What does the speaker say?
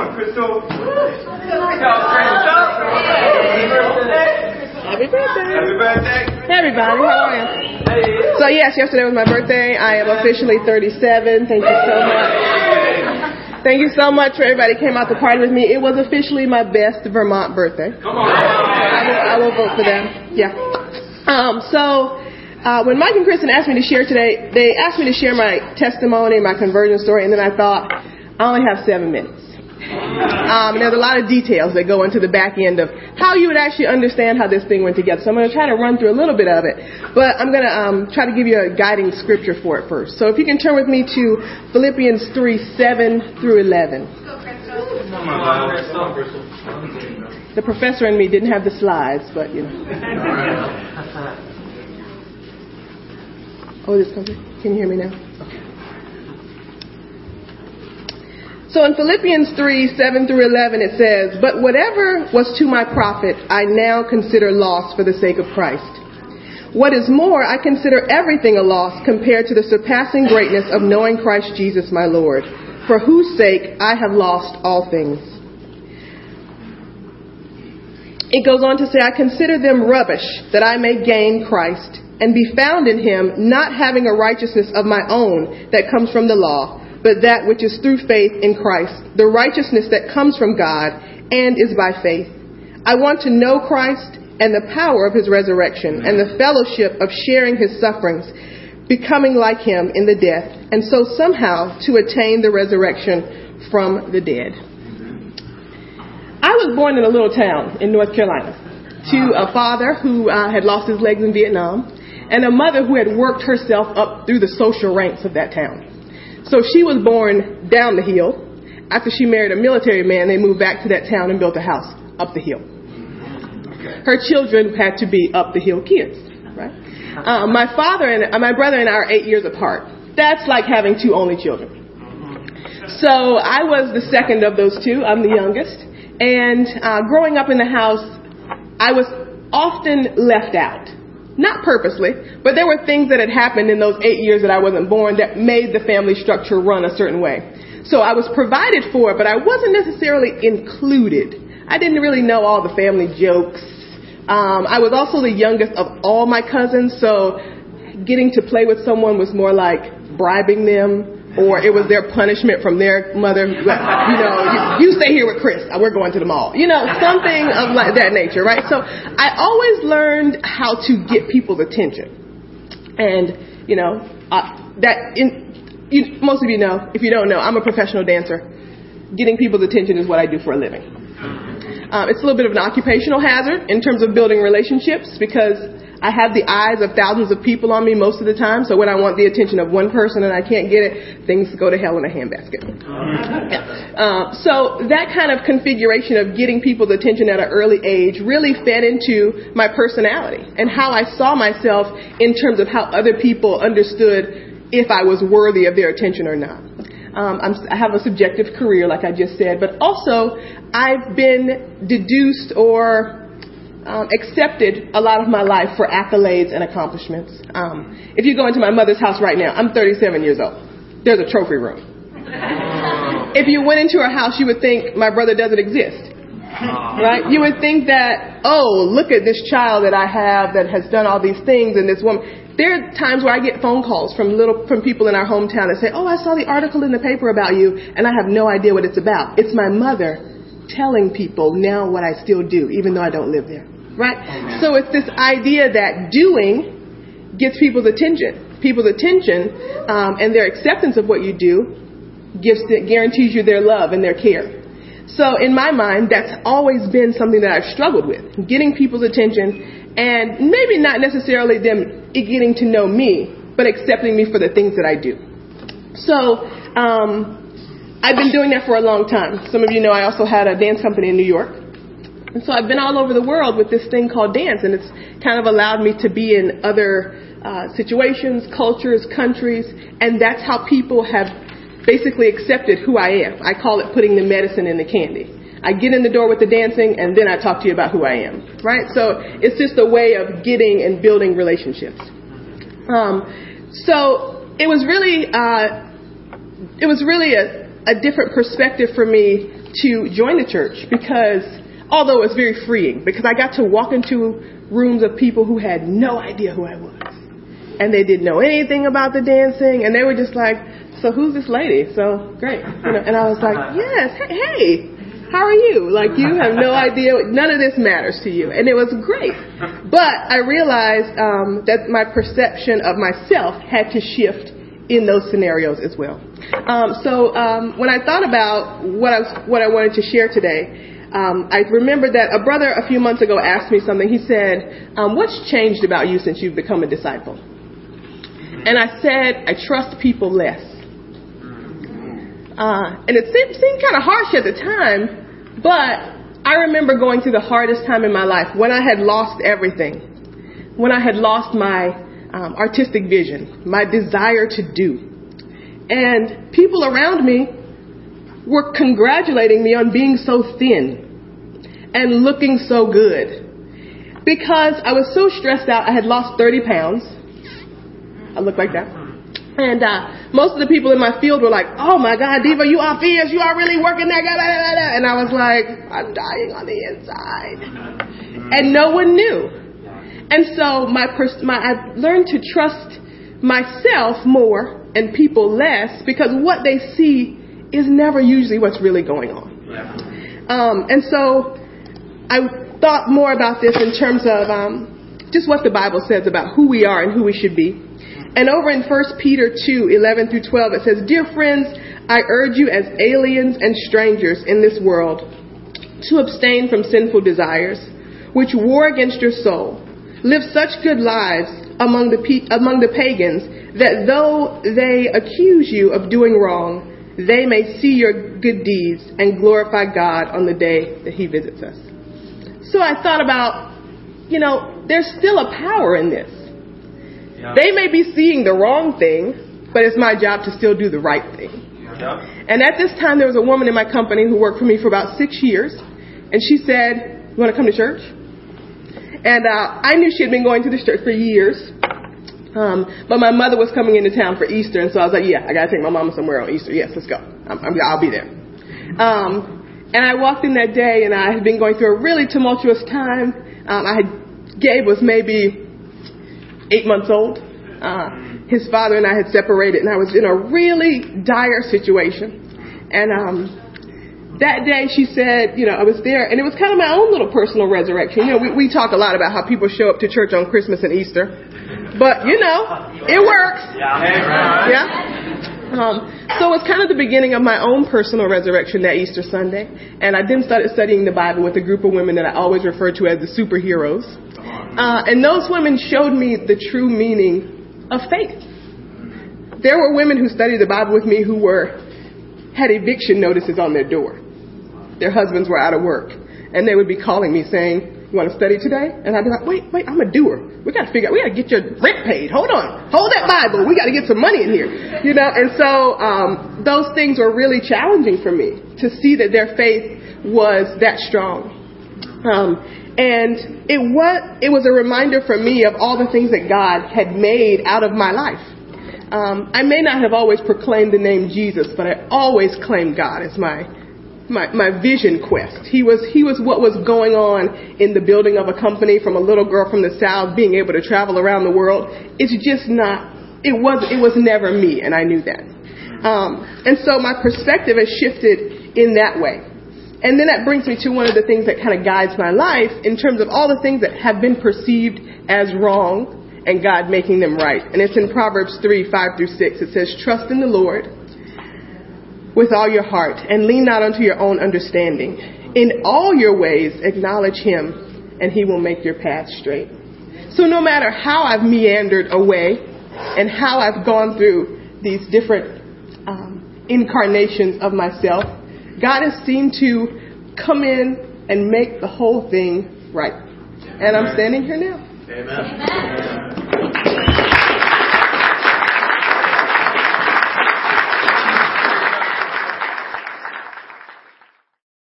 on, Christal. Happy birthday. Happy birthday. Hey everybody, how are you? So yes, yesterday was my birthday. I am officially 37. Thank you so much. Thank you so much for everybody came out to party with me. It was officially my best Vermont birthday. Come on. I will, I will vote for them. Yeah. Um, so uh, when Mike and Kristen asked me to share today, they asked me to share my testimony, my conversion story, and then I thought I only have seven minutes. Um, there's a lot of details that go into the back end of how you would actually understand how this thing went together. So I'm going to try to run through a little bit of it, but I'm going to um, try to give you a guiding scripture for it first. So if you can turn with me to Philippians 3 7 through 11. The professor and me didn't have the slides, but you know. Oh, this comes. Can you hear me now? Okay. So in Philippians 3, 7 through 11, it says, But whatever was to my profit, I now consider loss for the sake of Christ. What is more, I consider everything a loss compared to the surpassing greatness of knowing Christ Jesus my Lord, for whose sake I have lost all things. It goes on to say, I consider them rubbish that I may gain Christ and be found in him, not having a righteousness of my own that comes from the law but that which is through faith in Christ, the righteousness that comes from God and is by faith. I want to know Christ and the power of his resurrection and the fellowship of sharing his sufferings, becoming like him in the death, and so somehow to attain the resurrection from the dead. I was born in a little town in North Carolina to a father who uh, had lost his legs in Vietnam and a mother who had worked herself up through the social ranks of that town. So she was born down the hill. After she married a military man, they moved back to that town and built a house up the hill. Her children had to be up the hill kids, right? Uh, my father and uh, my brother and I are eight years apart. That's like having two only children. So I was the second of those two. I'm the youngest. And uh, growing up in the house, I was often left out. Not purposely, but there were things that had happened in those eight years that I wasn't born that made the family structure run a certain way. So I was provided for, but I wasn't necessarily included. I didn't really know all the family jokes. Um, I was also the youngest of all my cousins, so getting to play with someone was more like bribing them or it was their punishment from their mother. You know, you, you stay here with Chris. We're going to the mall. You know, something of like that nature, right? So I always learned how to get people's attention, and you know uh, that in you, most of you know. If you don't know, I'm a professional dancer. Getting people's attention is what I do for a living. Um, it's a little bit of an occupational hazard in terms of building relationships because I have the eyes of thousands of people on me most of the time, so when I want the attention of one person and I can't get it, things go to hell in a handbasket. Yeah. Uh, so that kind of configuration of getting people's attention at an early age really fed into my personality and how I saw myself in terms of how other people understood if I was worthy of their attention or not. Um, i have a subjective career, like I just said, but also I've been deduced or um, accepted a lot of my life for accolades and accomplishments. Um, if you go into my mother's house right now, I'm 37 years old. There's a trophy room. if you went into her house, you would think my brother doesn't exist. Right? You would think that, oh, look at this child that I have that has done all these things and this woman. There are times where I get phone calls from little from people in our hometown that say, "Oh, I saw the article in the paper about you, and I have no idea what it's about." It's my mother telling people now what I still do, even though I don't live there. Right? Amen. So it's this idea that doing gets people's attention. People's attention um, and their acceptance of what you do gives guarantees you their love and their care. So in my mind, that's always been something that I've struggled with, getting people's attention and maybe not necessarily them getting to know me, but accepting me for the things that I do. So um, I've been doing that for a long time. Some of you know I also had a dance company in New York. And so I've been all over the world with this thing called dance, and it's kind of allowed me to be in other uh, situations, cultures, countries, and that's how people have basically accepted who I am. I call it putting the medicine in the candy. I get in the door with the dancing, and then I talk to you about who I am, right? So it's just a way of getting and building relationships. Um, so it was really, uh, it was really a a different perspective for me to join the church because although it was very freeing because I got to walk into rooms of people who had no idea who I was. And they didn't know anything about the dancing and they were just like, so who's this lady? So great. You know, and I was like, yes, hey, hey, how are you? Like you have no idea. None of this matters to you. And it was great. But I realized um, that my perception of myself had to shift in those scenarios as well. Um, so um, when I thought about what I, was, what I wanted to share today, um, I remember that a brother a few months ago asked me something. He said, um, "What's changed about you since you've become a disciple?" And I said, "I trust people less." Uh, and it seemed, seemed kind of harsh at the time, but I remember going through the hardest time in my life when I had lost everything, when I had lost my um, artistic vision, my desire to do. And people around me were congratulating me on being so thin and looking so good. Because I was so stressed out, I had lost 30 pounds. I look like that. And uh, most of the people in my field were like, "Oh my God, Diva, you are fierce. You are really working that." And I was like, "I'm dying on the inside," and no one knew. And so my, pers- my I learned to trust myself more and people less because what they see is never usually what's really going on. Um, and so I thought more about this in terms of um, just what the Bible says about who we are and who we should be. And over in 1 Peter 2, 11 through 12, it says, Dear friends, I urge you as aliens and strangers in this world to abstain from sinful desires, which war against your soul live such good lives among the, among the pagans that though they accuse you of doing wrong, they may see your good deeds and glorify God on the day that He visits us. So I thought about, you know, there's still a power in this. Yeah. They may be seeing the wrong thing, but it's my job to still do the right thing. Yeah. And at this time, there was a woman in my company who worked for me for about six years, and she said, You want to come to church? And uh, I knew she had been going to this church for years. Um, but my mother was coming into town for Easter, and so I was like, yeah, I gotta take my mama somewhere on Easter. Yes, let's go. I'm, I'm, I'll be there. Um, and I walked in that day, and I had been going through a really tumultuous time. Um, I had, Gabe was maybe eight months old. Uh, his father and I had separated, and I was in a really dire situation. And um, that day she said, you know, I was there, and it was kind of my own little personal resurrection. You know, we, we talk a lot about how people show up to church on Christmas and Easter, but you know, it works. Yeah. Um, so it was kind of the beginning of my own personal resurrection that Easter Sunday, and I then started studying the Bible with a group of women that I always refer to as the superheroes. Uh, and those women showed me the true meaning of faith. There were women who studied the Bible with me who were had eviction notices on their door their husbands were out of work. And they would be calling me saying, you want to study today? And I'd be like, wait, wait, I'm a doer. We got to figure out, we got to get your rent paid. Hold on. Hold that Bible. We got to get some money in here. You know, and so, um, those things were really challenging for me to see that their faith was that strong. Um, and it was, it was a reminder for me of all the things that God had made out of my life. Um, I may not have always proclaimed the name Jesus, but I always claimed God as my my, my vision quest. He was, he was what was going on in the building of a company from a little girl from the South being able to travel around the world. It's just not, it was, it was never me, and I knew that. Um, and so my perspective has shifted in that way. And then that brings me to one of the things that kind of guides my life in terms of all the things that have been perceived as wrong and God making them right. And it's in Proverbs 3, 5 through 6. It says, Trust in the Lord with all your heart and lean not unto your own understanding. In all your ways, acknowledge him, and he will make your path straight. So no matter how I've meandered away and how I've gone through these different um, incarnations of myself, God has seemed to come in and make the whole thing right. And I'm standing here now. Amen.